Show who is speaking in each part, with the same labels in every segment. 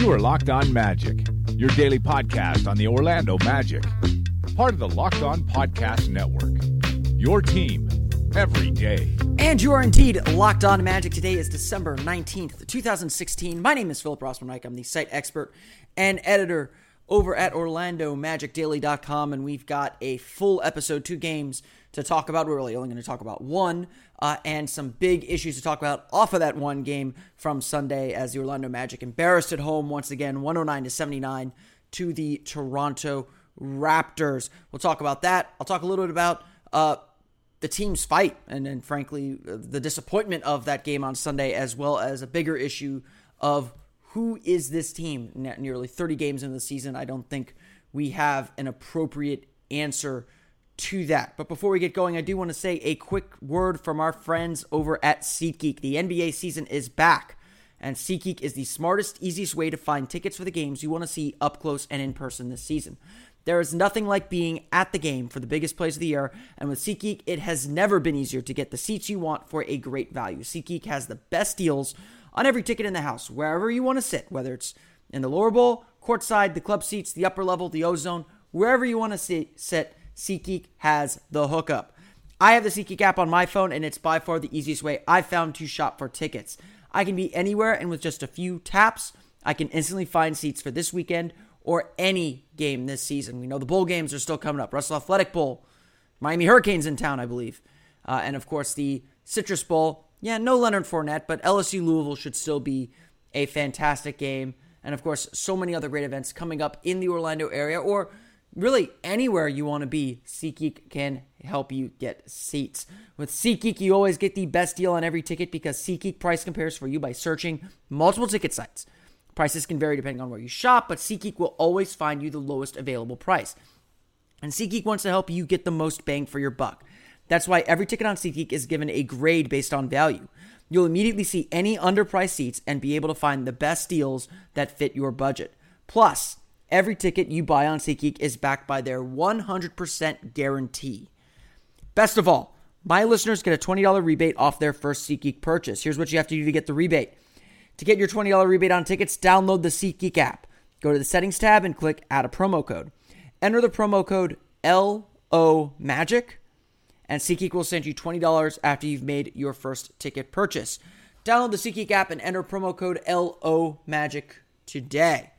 Speaker 1: You are Locked On Magic, your daily podcast on the Orlando Magic, part of the Locked On Podcast Network. Your team every day.
Speaker 2: And you are indeed locked on Magic. Today is December 19th, 2016. My name is Philip Rossman I'm the site expert and editor over at OrlandoMagicDaily.com, and we've got a full episode, two games to talk about. We're really only going to talk about one, uh, and some big issues to talk about off of that one game from Sunday as the Orlando Magic embarrassed at home once again, 109 to 79 to the Toronto Raptors. We'll talk about that. I'll talk a little bit about uh, the team's fight and, then frankly, the disappointment of that game on Sunday, as well as a bigger issue of who is this team? Nearly 30 games into the season, I don't think we have an appropriate answer to that. But before we get going, I do want to say a quick word from our friends over at SeatGeek. The NBA season is back, and SeatGeek is the smartest, easiest way to find tickets for the games you want to see up close and in person this season. There is nothing like being at the game for the biggest plays of the year, and with SeatGeek, it has never been easier to get the seats you want for a great value. SeatGeek has the best deals on every ticket in the house, wherever you want to sit, whether it's in the lower bowl, courtside, the club seats, the upper level, the ozone, wherever you want to sit, SeatGeek has the hookup. I have the SeatGeek app on my phone, and it's by far the easiest way I've found to shop for tickets. I can be anywhere, and with just a few taps, I can instantly find seats for this weekend or any game this season. We know the bowl games are still coming up. Russell Athletic Bowl, Miami Hurricanes in town, I believe. Uh, and of course, the Citrus Bowl yeah, no Leonard Fournette, but LSU Louisville should still be a fantastic game. And of course, so many other great events coming up in the Orlando area or really anywhere you want to be. SeatGeek can help you get seats. With SeatGeek, you always get the best deal on every ticket because SeatGeek price compares for you by searching multiple ticket sites. Prices can vary depending on where you shop, but SeatGeek will always find you the lowest available price. And SeatGeek wants to help you get the most bang for your buck. That's why every ticket on SeatGeek is given a grade based on value. You'll immediately see any underpriced seats and be able to find the best deals that fit your budget. Plus, every ticket you buy on SeatGeek is backed by their 100% guarantee. Best of all, my listeners get a $20 rebate off their first SeatGeek purchase. Here's what you have to do to get the rebate. To get your $20 rebate on tickets, download the SeatGeek app. Go to the settings tab and click add a promo code. Enter the promo code LO Magic and SeatGeek will send you $20 after you've made your first ticket purchase. Download the SeatGeek app and enter promo code LOMAGIC today.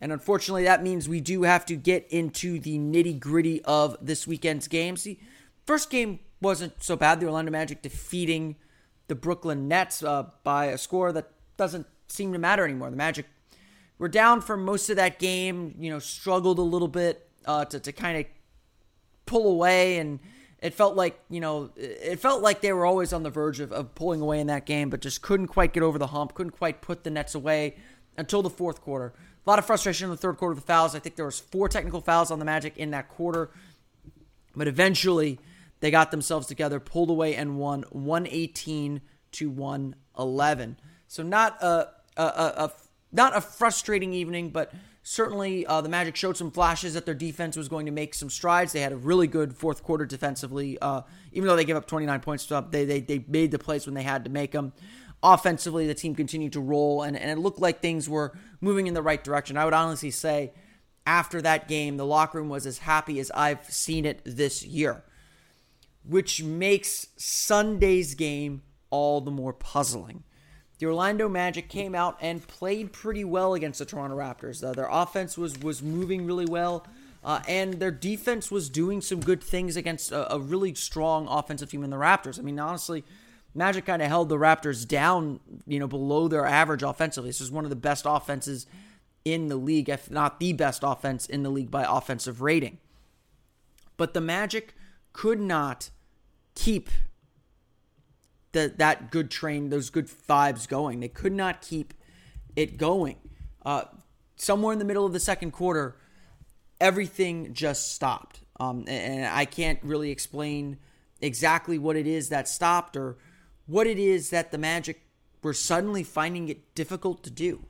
Speaker 2: And unfortunately, that means we do have to get into the nitty gritty of this weekend's games. The first game wasn't so bad. The Orlando Magic defeating the Brooklyn Nets uh, by a score that doesn't seem to matter anymore. The Magic were down for most of that game, you know, struggled a little bit uh, to, to kind of pull away and it felt like you know it felt like they were always on the verge of, of pulling away in that game but just couldn't quite get over the hump couldn't quite put the nets away until the fourth quarter. A lot of frustration in the third quarter of the fouls. I think there was four technical fouls on the magic in that quarter but eventually they got themselves together pulled away and won 118 to 111 so not a, a, a, a not a frustrating evening but Certainly, uh, the Magic showed some flashes that their defense was going to make some strides. They had a really good fourth quarter defensively. Uh, even though they gave up 29 points, they, they, they made the plays when they had to make them. Offensively, the team continued to roll, and, and it looked like things were moving in the right direction. I would honestly say after that game, the locker room was as happy as I've seen it this year, which makes Sunday's game all the more puzzling the Orlando Magic came out and played pretty well against the Toronto Raptors. Uh, their offense was was moving really well, uh, and their defense was doing some good things against a, a, really strong offensive team in the Raptors. I mean, honestly, Magic kind of held the Raptors down, you know, below their average offensively. This is one of the best offenses in the league, if not the best offense in the league by offensive rating. But the Magic could not keep the, that good train, those good vibes going. They could not keep it going. Uh, somewhere in the middle of the second quarter, everything just stopped. Um, and I can't really explain exactly what it is that stopped or what it is that the Magic were suddenly finding it difficult to do.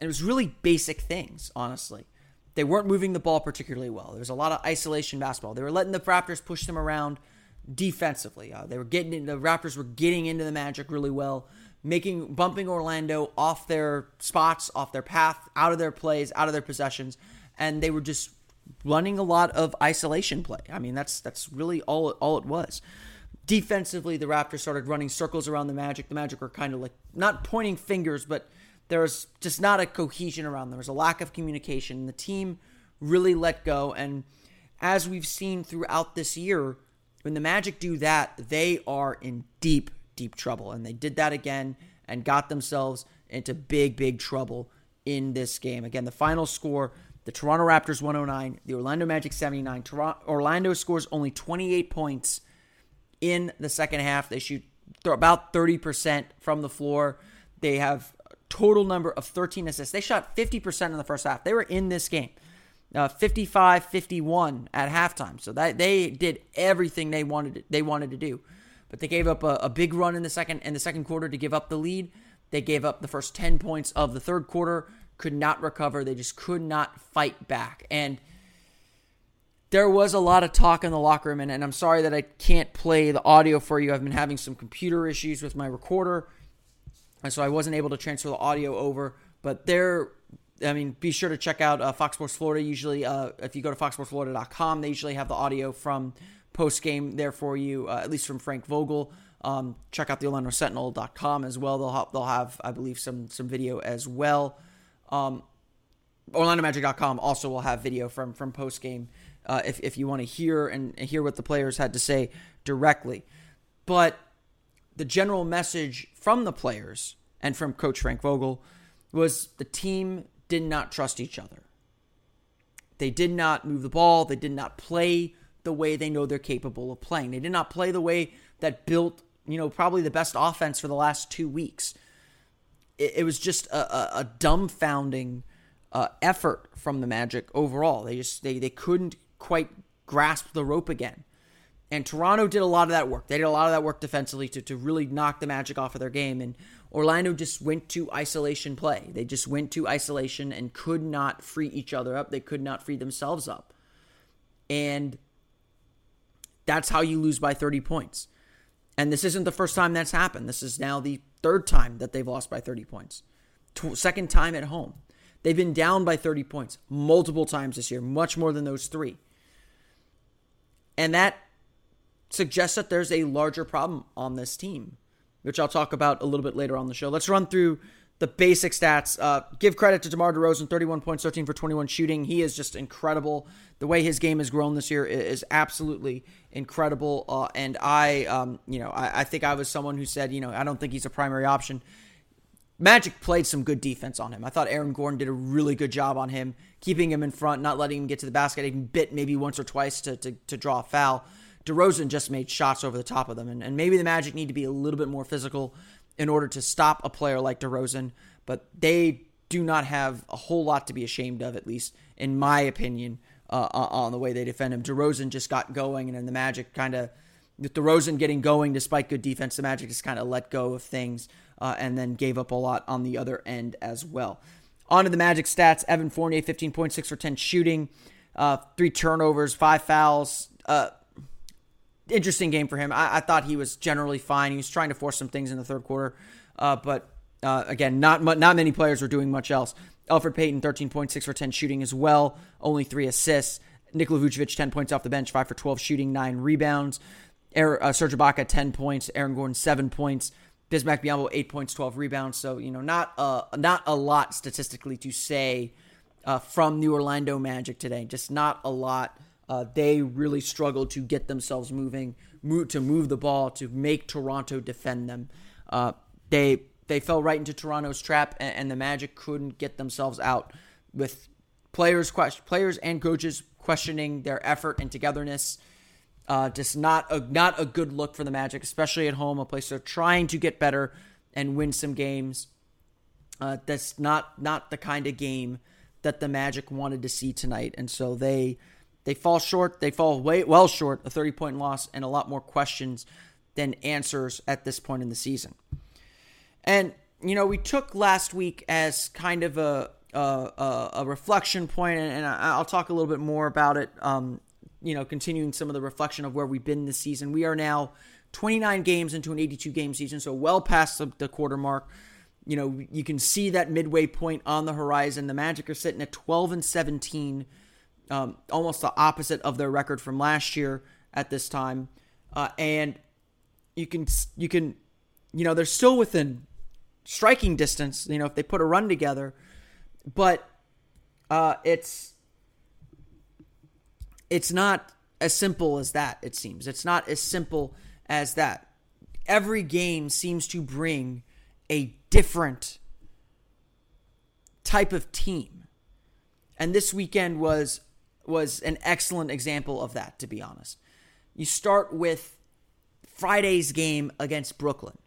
Speaker 2: And it was really basic things, honestly. They weren't moving the ball particularly well. There was a lot of isolation basketball. They were letting the Raptors push them around defensively. Uh, they were getting in, the Raptors were getting into the Magic really well, making bumping Orlando off their spots, off their path, out of their plays, out of their possessions, and they were just running a lot of isolation play. I mean, that's that's really all all it was. Defensively, the Raptors started running circles around the Magic. The Magic were kind of like not pointing fingers, but there was just not a cohesion around. There was a lack of communication. The team really let go, and as we've seen throughout this year, when the Magic do that, they are in deep, deep trouble. And they did that again and got themselves into big, big trouble in this game. Again, the final score the Toronto Raptors 109, the Orlando Magic 79. Toronto, Orlando scores only 28 points in the second half. They shoot about 30% from the floor. They have total number of 13 assists. They shot 50% in the first half. They were in this game uh, 55-51 at halftime. So that they did everything they wanted they wanted to do. But they gave up a, a big run in the second in the second quarter to give up the lead. They gave up the first 10 points of the third quarter, could not recover. They just could not fight back. And there was a lot of talk in the locker room, and, and I'm sorry that I can't play the audio for you. I've been having some computer issues with my recorder, and so I wasn't able to transfer the audio over. But there I mean, be sure to check out uh, Fox Sports Florida. Usually, uh, if you go to foxsportsflorida.com, they usually have the audio from post game there for you, uh, at least from Frank Vogel. Um, check out the OrlandoSentinel.com as well. They'll have, they'll have, I believe, some some video as well. Um, OrlandoMagic.com also will have video from from post game uh, if if you want to hear and hear what the players had to say directly. But the general message from the players and from Coach Frank Vogel was the team did not trust each other. They did not move the ball. They did not play the way they know they're capable of playing. They did not play the way that built, you know, probably the best offense for the last two weeks. It, it was just a, a, a dumbfounding uh, effort from the Magic overall. They just they they couldn't quite grasp the rope again. And Toronto did a lot of that work. They did a lot of that work defensively to, to really knock the Magic off of their game. And Orlando just went to isolation play. They just went to isolation and could not free each other up. They could not free themselves up. And that's how you lose by 30 points. And this isn't the first time that's happened. This is now the third time that they've lost by 30 points. Second time at home. They've been down by 30 points multiple times this year, much more than those three. And that suggests that there's a larger problem on this team, which I'll talk about a little bit later on the show. Let's run through the basic stats. Uh, give credit to DeMar DeRozan, 31 points, 13 for 21 shooting. He is just incredible. The way his game has grown this year is absolutely incredible. Uh, and I, um, you know, I, I, think I was someone who said, you know, I don't think he's a primary option. Magic played some good defense on him. I thought Aaron Gordon did a really good job on him, keeping him in front, not letting him get to the basket, even bit maybe once or twice to, to, to draw a foul. DeRozan just made shots over the top of them. And, and maybe the Magic need to be a little bit more physical in order to stop a player like DeRozan, but they do not have a whole lot to be ashamed of, at least in my opinion, uh, on the way they defend him. DeRozan just got going, and then the Magic kind of, with DeRozan getting going despite good defense, the Magic just kind of let go of things uh, and then gave up a lot on the other end as well. On to the Magic stats Evan Fournier, 15.6 for 10 shooting, uh, three turnovers, five fouls. Interesting game for him. I, I, thought he was generally fine. He was trying to force some things in the third quarter, uh, but uh, again, not not many players were doing much else. Elfrid Payton, 13.6 for 10 shooting as well, only three assists. Nikola Vucevic, 10 points off the bench, 5 for 12 shooting, 9 rebounds. Er, uh, Serge Ibaka, 10 points. Aaron Gordon, 7 points. Bismack Biyombo, 8 points, 12 rebounds. So, you know, not, uh, not a lot statistically to say uh, from the Orlando Magic today. Just not a lot. Uh, they really struggled to get themselves moving, move, to move the ball, to make Toronto defend them. Uh, they they fell right into Toronto's trap, and, and, the Magic couldn't get themselves out with players players and coaches questioning their effort and togetherness. Uh, just not a not a good look for the Magic, especially at home, a place they're trying to get better and win some games. Uh, that's not not the kind of game that the Magic wanted to see tonight, and so they they fall short. They fall way well short a 30 point loss and a lot more questions than answers at this point in the season. And you know, we took last week as kind of a a, a reflection point, and, I'll talk a little bit more about it. Um, you know, continuing some of the reflection of where we've been this season. We are now 29 games into an 82 game season, so well past the, the quarter mark. You know, you can see that midway point on the horizon. The Magic are sitting at 12 and 17, um, almost the opposite of their record from last year at this time. Uh, and you can you can you know they're still within striking distance. You know, if they put a run together, but uh, it's it's not as simple as that. It seems it's not as simple as that. Every game seems to bring a different type of team. And this weekend was was an excellent example of that to be honest. You start with Friday's game against Brooklyn.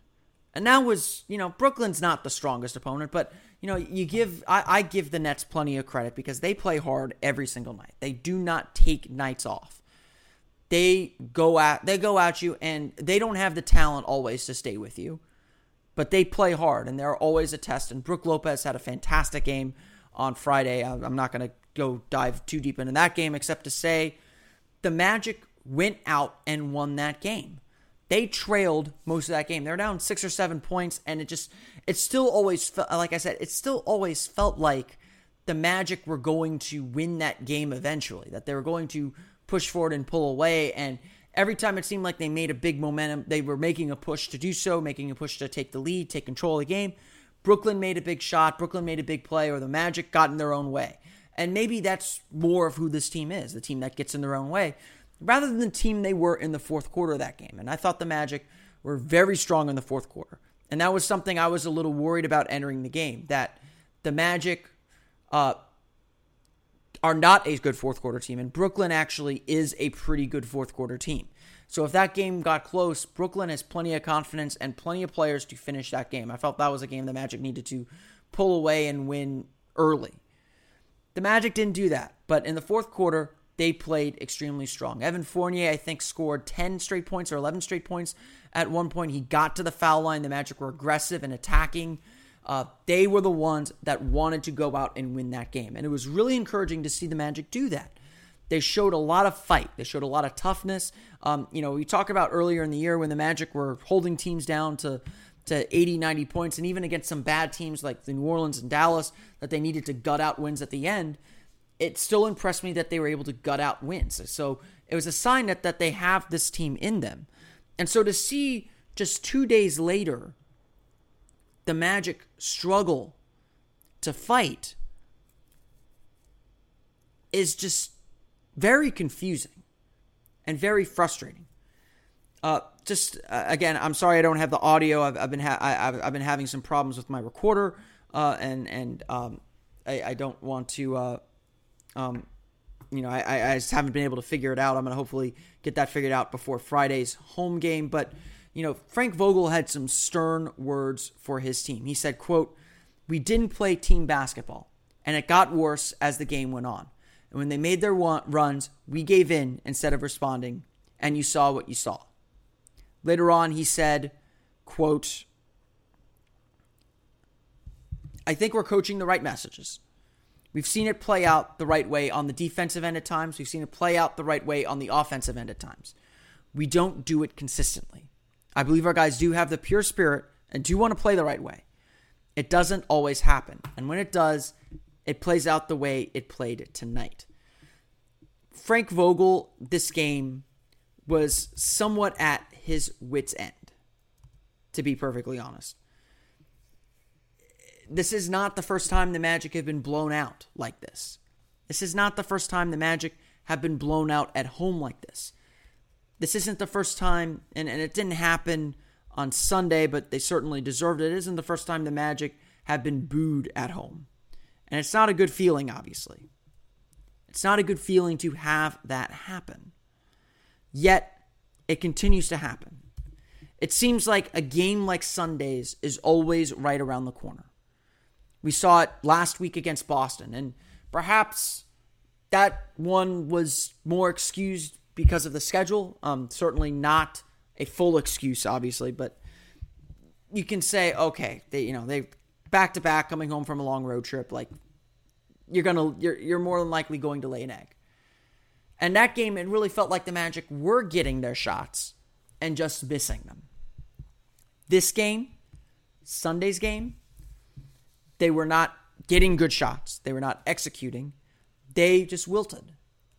Speaker 2: And that was, you know, Brooklyn's not the strongest opponent, but you know, you give I, I give the Nets plenty of credit because they play hard every single night. They do not take nights off they go at they go at you and they don't have the talent always to stay with you but they play hard and they're always a test and Brook Lopez had a fantastic game on Friday I'm not going to go dive too deep into that game except to say the Magic went out and won that game they trailed most of that game they're down 6 or 7 points and it just it still always felt like I said it still always felt like the Magic were going to win that game eventually that they were going to push forward and pull away. And every time it seemed like they made a big momentum, they were making a push to do so, making a push to take the lead, take control of the game. Brooklyn made a big shot, Brooklyn made a big play, or the Magic got in their own way. And maybe that's more of who this team is the team that gets in their own way, rather than the team they were in the fourth quarter of that game. And I thought the Magic were very strong in the fourth quarter. And that was something I was a little worried about entering the game, that the Magic uh, are not a good fourth quarter team, and Brooklyn actually is a pretty good fourth quarter team. So if that game got close, Brooklyn has plenty of confidence and plenty of players to finish that game. I felt that was a game the Magic needed to pull away and win early. The Magic didn't do that, but in the fourth quarter, they played extremely strong. Evan Fournier, I think, scored 10 straight points or 11 straight points at one point. He got to the foul line. The Magic were aggressive and attacking uh, they were the ones that wanted to go out and win that game. And it was really encouraging to see the Magic do that. They showed a lot of fight. They showed a lot of toughness. Um, you know, we talked about earlier in the year when the Magic were holding teams down to to 80, 90 points, and even against some bad teams like the New Orleans and Dallas that they needed to gut out wins at the end. It still impressed me that they were able to gut out wins. So it was a sign that, that they have this team in them. And so to see just two days later the Magic struggle to fight is just very confusing and very frustrating. Uh, just uh, again, I'm sorry I don't have the audio. I've, I've been ha- I, have I've been having some problems with my recorder, uh, and and um, I, I, don't want to. Uh, um, you know, I, I just haven't been able to figure it out. I'm gonna hopefully get that figured out before Friday's home game, but you know, Frank Vogel had some stern words for his team. He said, quote, we didn't play team basketball, and it got worse as the game went on. And when they made their runs, we gave in instead of responding, and you saw what you saw. Later on, he said, quote, I think we're coaching the right messages. We've seen it play out the right way on the defensive end at times. We've seen it play out the right way on the offensive end at times. We don't do it consistently. I believe our guys do have the pure spirit and do want to play the right way. It doesn't always happen. And when it does, it plays out the way it played tonight. Frank Vogel, this game was somewhat at his wits' end, to be perfectly honest. This is not the first time the Magic have been blown out like this. This is not the first time the Magic have been blown out at home like this. This isn't the first time, and, and it didn't happen on Sunday, but they certainly deserved it. It isn't the first time the Magic have been booed at home. And it's not a good feeling, obviously. It's not a good feeling to have that happen. Yet, it continues to happen. It seems like a game like Sunday's is always right around the corner. We saw it last week against Boston, and perhaps that one was more excused because of the schedule. Um, certainly not a full excuse, obviously, but you can say, okay, they you know they back to back coming home from a long road trip, like you're gonna you're you're more than likely going to lay an egg. And that game, it really felt like the Magic were getting their shots and just missing them. This game, Sunday's game, they were not getting good shots. They were not executing. They just wilted.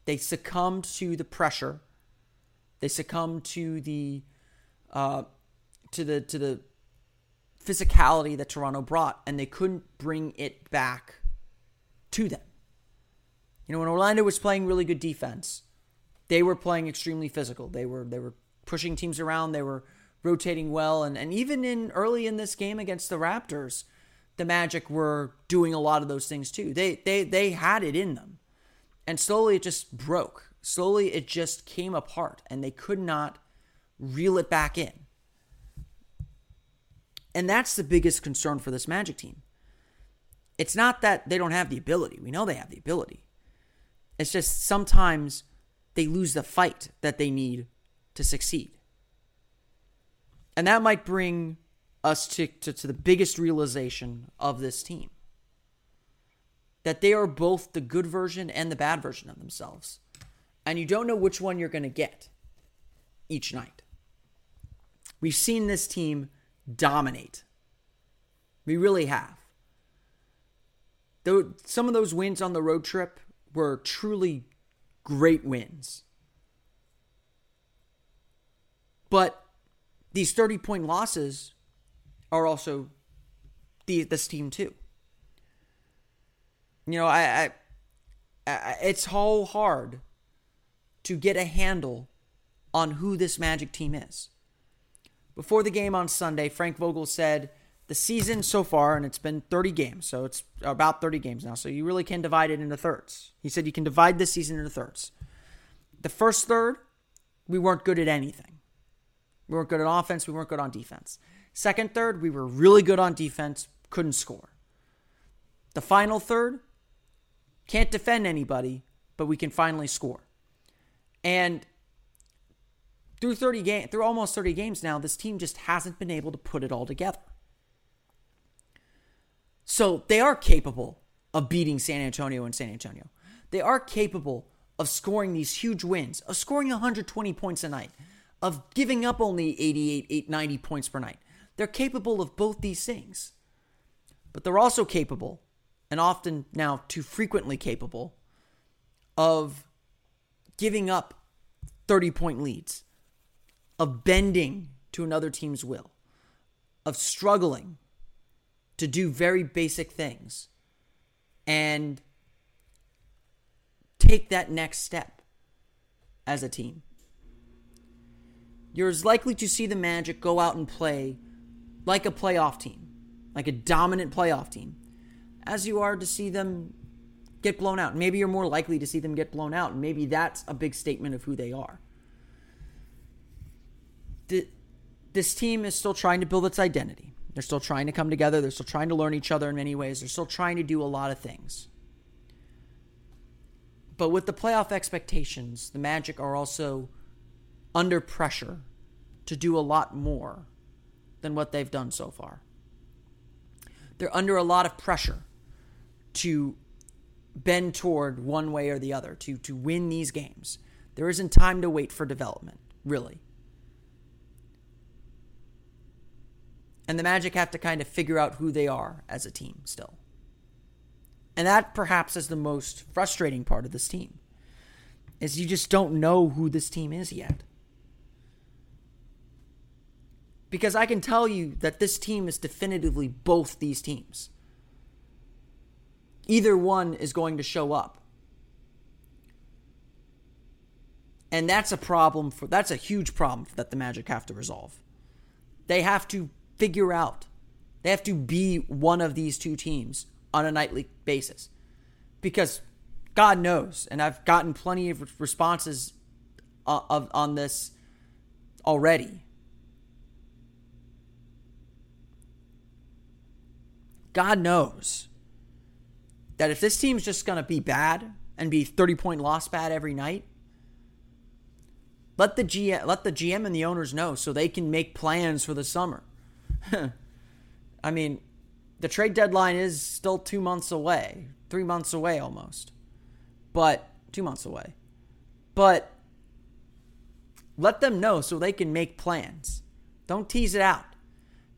Speaker 2: They succumbed to the pressure. They succumbed to the uh, to the to the physicality that Toronto brought, and they couldn't bring it back to them. You know, when Orlando was playing really good defense, they were playing extremely physical. They were they were pushing teams around. They were rotating well, and and even in early in this game against the Raptors, the Magic were doing a lot of those things too. They they they had it in them, and slowly it just broke. Slowly it just came apart, and they could not reel it back in. And that's the biggest concern for this Magic team. It's not that they don't have the ability. We know they have the ability. It's just sometimes they lose the fight that they need to succeed. And that might bring us to, to, to, the biggest realization of this team that they are both the good version and the bad version of themselves. And you don't know which one you're going to get each night. We've seen this team dominate. We really have. Though some of those wins on the road trip were truly great wins. But these 30 point losses are also the this team too. You know, I, I, I it's so hard to get a handle on who this Magic team is. Before the game on Sunday, Frank Vogel said the season so far, and it's been 30 games, so it's about 30 games now. So you really can divide it into thirds. He said you can divide this season into thirds. The first third, we weren't good at anything. We weren't good at offense, we weren't good on defense. Second third, we were really good on defense, couldn't score. The final third, can't defend anybody, but we can finally score. And through 30 game, through almost 30 games now, this team just hasn't been able to put it all together. So they are capable of beating San Antonio and San Antonio. They are capable of scoring these huge wins, of scoring 120 points a night, of giving up only 88, 90 points per night. They're capable of both these things. But they're also capable, and often now too frequently capable, of giving up 30 point leads, of bending to another team's will, of struggling to do very basic things and take that next step as a team. You're as likely to see the Magic go out and play like a playoff team, like a dominant playoff team, as you are to see them get blown out. Maybe you're more likely to see them get blown out, and maybe that's a big statement of who they are. This team is still trying to build its identity. They're still trying to come together. They're still trying to learn each other in many ways. They're still trying to do a lot of things. But with the playoff expectations, the Magic are also under pressure to do a lot more than what they've done so far. They're under a lot of pressure to bend toward one way or the other, to, to win these games. There isn't time to wait for development, really. And the Magic have to kind of figure out who they are as a team still. And that perhaps is the most frustrating part of this team. Is you just don't know who this team is yet. Because I can tell you that this team is definitively both these teams. Either one is going to show up. And that's a problem for that's a huge problem that the Magic have to resolve. They have to figure out. They have to be one of these two teams on a nightly basis. Because God knows, and I've gotten plenty of responses uh, of, on this already. God knows that if this team's just going to be bad and be 30 point loss bad every night, let the GM, let the GM and the owners know so they can make plans for the summer. I mean, the trade deadline is still two months away, three months away almost, but two months away. But let them know so they can make plans. Don't tease it out.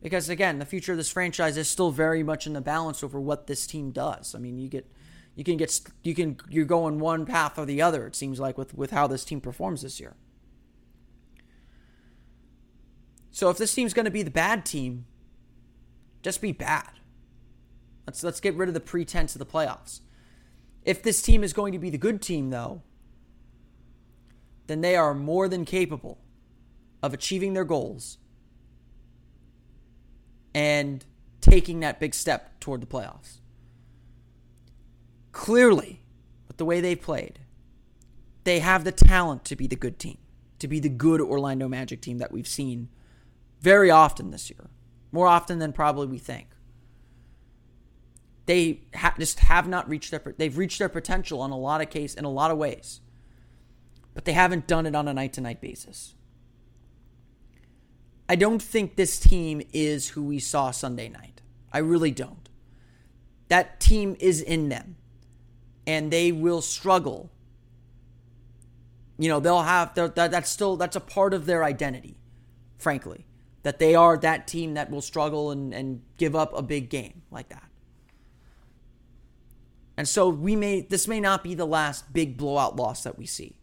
Speaker 2: Because again, the future of this franchise is still very much in the balance over what this team does. I mean, you get you can get you can you're going one path or the other it seems like with with how this team performs this year. So if this team's going to be the bad team, just be bad. Let's let's get rid of the pretense of the playoffs. If this team is going to be the good team though, then they are more than capable of achieving their goals and taking that big step toward the playoffs. Clearly, with the way they played, they have the talent to be the good team, to be the good Orlando Magic team that we've seen very often this year, more often than probably we think. They ha- just have not reached their they've reached their potential on a lot of case in a lot of ways, but they haven't done it on a night to night basis. I don't think this team is who we saw Sunday night. I really don't. That team is in them, and they will struggle. You know, they'll have that. That's still that's a part of their identity, frankly that they are that team that will struggle and, and give up a big game like that. And so we may this may not be the last big blowout loss that we see.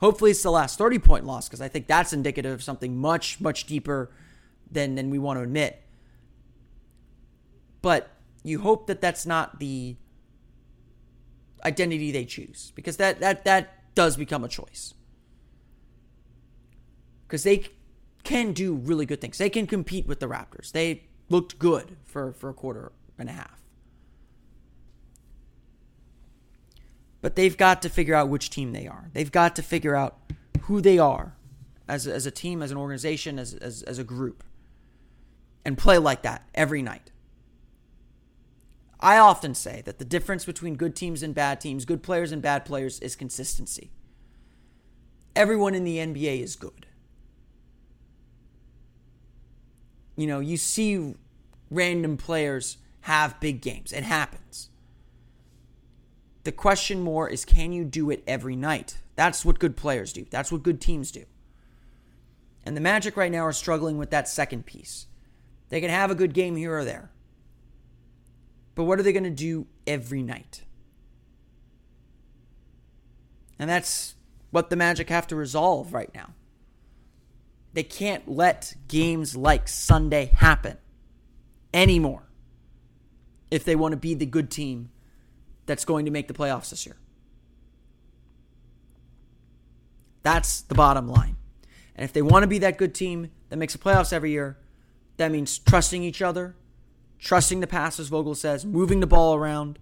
Speaker 2: Hopefully it's the last 30 point loss because I think that's indicative of something much, much deeper than, than we want to admit. But you hope that that's not the identity they choose because that that that does become a choice. Because they can do really good things. They can compete with the Raptors. They looked good for, for a quarter and a half. But they've got to figure out which team they are. They've got to figure out who they are as, as a team, as an organization, as, as, as a group, and play like that every night. I often say that the difference between good teams and bad teams, good players and bad players, is consistency. Everyone in the NBA is good. You know, you see random players have big games. It happens. The question more is can you do it every night? That's what good players do. That's what good teams do. And the Magic right now are struggling with that second piece. They can have a good game here or there. But what are they going to do every night? And that's what the Magic have to resolve right now. They can't let games like Sunday happen anymore if they want to be the good team that's going to make the playoffs this year. That's the bottom line. And if they want to be that good team that makes the playoffs every year, that means trusting each other, trusting the passes, Vogel says, moving the ball around,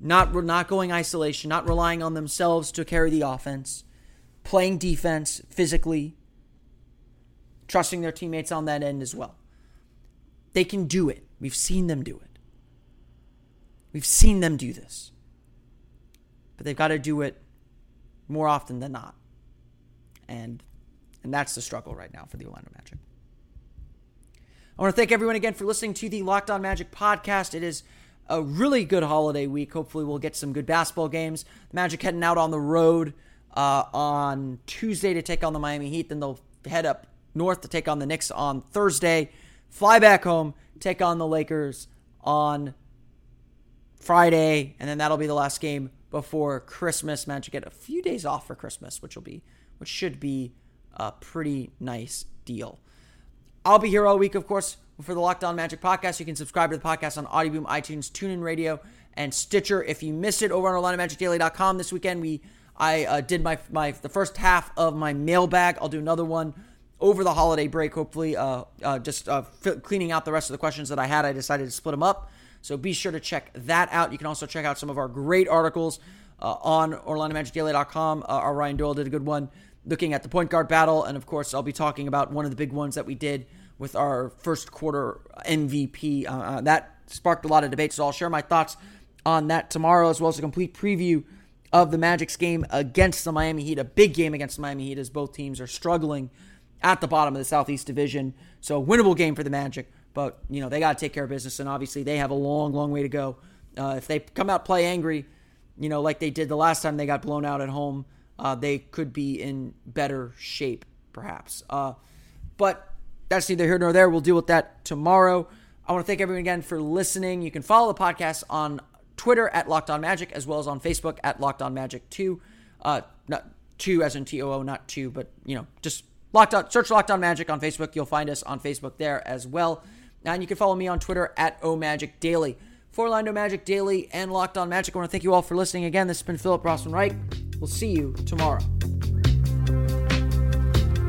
Speaker 2: not, not going isolation, not relying on themselves to carry the offense, playing defense physically, trusting their teammates on that end as well. They can do it. We've seen them do it. We've seen them do this. But they've got to do it more often than not. And and that's the struggle right now for the Orlando Magic. I want to thank everyone again for listening to the Locked On Magic podcast. It is a really good holiday week. Hopefully, we'll get some good basketball games. The Magic heading out on the road uh, on Tuesday to take on the Miami Heat. Then they'll head up north to take on the Knicks on Thursday. Fly back home, take on the Lakers on Friday, and then that'll be the last game before Christmas. Magic get a few days off for Christmas, which will be which should be a pretty nice deal. I'll be here all week, of course, for the Locked On Magic podcast. You can subscribe to the podcast on Audioboom, iTunes, TuneIn Radio, and Stitcher. If you missed it over on OrlandoMagicDaily.com this weekend, we I uh, did my my the first half of my mailbag. I'll do another one over the holiday break, hopefully, uh, uh, just uh, f- cleaning out the rest of the questions that I had. I decided to split them up. So be sure to check that out. You can also check out some of our great articles uh, on OrlandoMagicDaily.com. Uh, our Ryan Doyle did a good one looking at the point guard battle. And of course, I'll be talking about one of the big ones that we did with our first quarter MVP. Uh, that sparked a lot of debate. So I'll share my thoughts on that tomorrow, as well as a complete preview of the Magic's game against the Miami Heat, a big game against the Miami Heat, as both teams are struggling at the bottom of the Southeast Division. So, winnable game for the Magic, but you know they got to take care of business, and obviously they have a long, long way to go. Uh, if they come out play angry, you know, like they did the last time they got blown out at home, uh, they could be in better shape, perhaps. Uh, but that's neither here nor there. We'll deal with that tomorrow. I want to thank everyone again for listening. You can follow the podcast on Twitter at Locked On Magic, as well as on Facebook at Locked On Magic 2. Uh, not 2 as in T O O, not 2, but, you know, just Locked On, search Locked On Magic on Facebook. You'll find us on Facebook there as well. And you can follow me on Twitter at O Magic Daily. For Orlando Magic Daily and Locked On Magic, I want to thank you all for listening again. This has been Philip Rossman Reich. We'll see you tomorrow.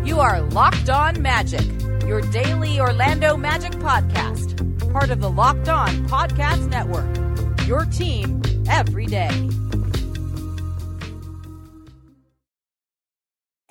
Speaker 3: You are Locked On Magic, your daily Orlando Magic podcast, part of the Locked On Podcast Network. Your team every day.